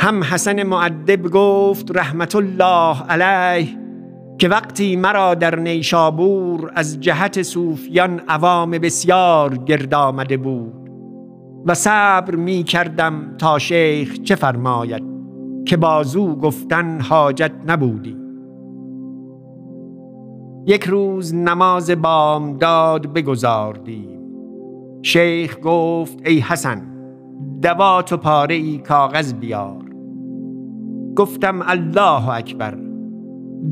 هم حسن معدب گفت رحمت الله علیه که وقتی مرا در نیشابور از جهت صوفیان عوام بسیار گرد آمده بود و صبر می کردم تا شیخ چه فرماید که بازو گفتن حاجت نبودی. یک روز نماز بامداد بگذاردیم شیخ گفت ای حسن دوات و پاره ای کاغذ بیار. گفتم الله اکبر.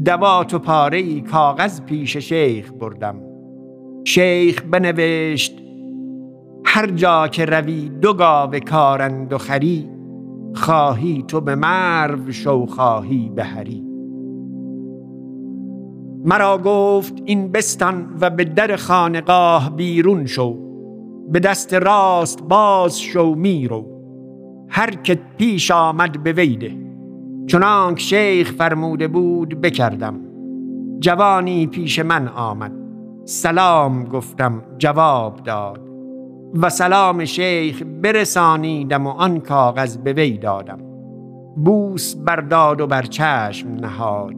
دوات و پاره ای کاغذ پیش شیخ بردم. شیخ بنوشت هر جا که روی دو گاو کارند و خری خواهی تو به مرو شو خواهی به هری مرا گفت این بستان و به در خانقاه بیرون شو به دست راست باز شو میرو. هر که پیش آمد به ویده چنانک شیخ فرموده بود بکردم. جوانی پیش من آمد. سلام گفتم جواب داد. و سلام شیخ برسانیدم و آن کاغذ به وی دادم. بوس برداد و بر چشم نهاد.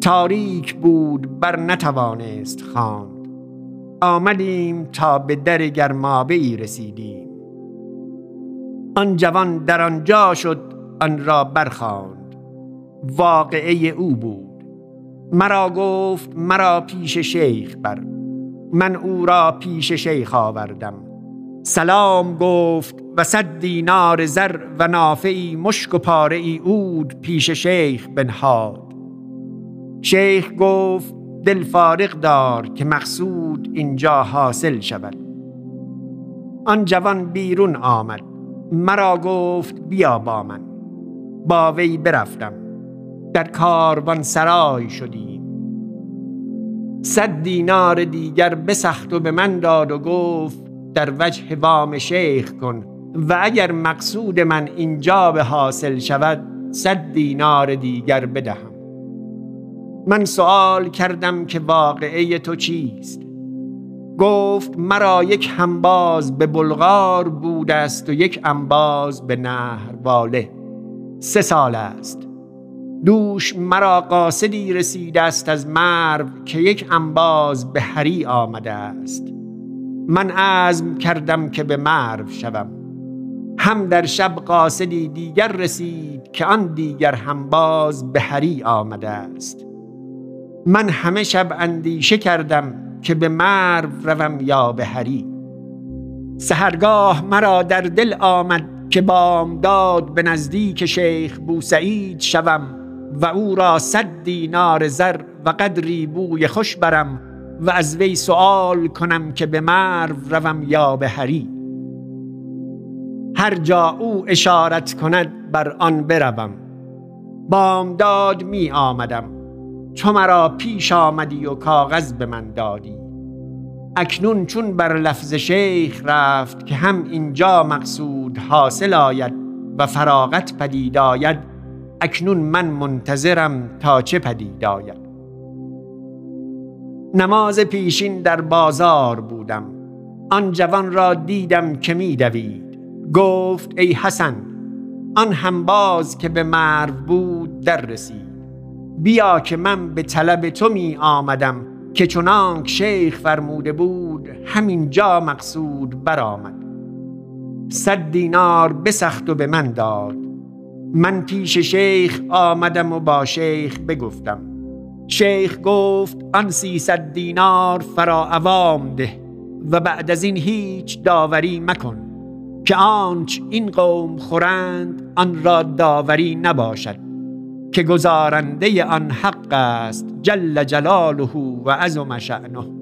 تاریک بود بر نتوانست خواند. آمدیم تا به در گرمابه ای رسیدیم. آن جوان در آنجا شد آن را برخواند. واقعه او بود. مرا گفت مرا پیش شیخ بر. من او را پیش شیخ آوردم. سلام گفت و صد دینار زر و نافعی مشک و پاره ای اود پیش شیخ بنهاد. شیخ گفت دل فارغ دار که مقصود اینجا حاصل شود. آن جوان بیرون آمد. مرا گفت بیا با من. با وی برفتم. در کاروان سرای شدیم. صد دینار دیگر بسخت و به من داد و گفت در وجه وام شیخ کن و اگر مقصود من اینجا به حاصل شود صد دینار دیگر بدهم. من سوال کردم که واقعه تو چیست؟ گفت مرا یک همباز به بلغار بود است و یک انباز به نهر واله سه سال است. دوش مرا قاصدی رسیده است از مرو که یک انباز به هری آمده است. من عزم کردم که به مرو شوم. هم در شب قاصدی دیگر رسید که آن دیگر همباز به هری آمده است. من همه شب اندیشه کردم که به مرو روم یا به هری. سهرگاه مرا در دل آمد که بامداد به نزدیک شیخ بوسعید شوم و او را صد دینار زر و قدری بوی خوش برم و از وی سوال کنم که به مرو روم یا به هری. هر جا او اشارت کند بر آن بروم. بامداد می آمدم. تو مرا پیش آمدی و کاغذ به من دادی. اکنون چون بر لفظ شیخ رفت که هم اینجا مقصود حاصل آید و فراغت پدید آید اکنون من منتظرم تا چه پدید آید. نماز پیشین در بازار بودم. آن جوان را دیدم که می دوید. گفت ای حسن آن همباز که به مرو بود در رسید. بیا که من به طلب تو می آمدم. که چنانک شیخ فرموده بود همین جا مقصود برآمد. صد دینار بسخت و به من داد. من پیش شیخ آمدم و با شیخ بگفتم. شیخ گفت آن سیصد دینار فرا عوام ده و بعد از این هیچ داوری مکن که آنچ این قوم خورند آن را داوری نباشد. که گزارنده آن حق است جل جلاله و عظم شأنه.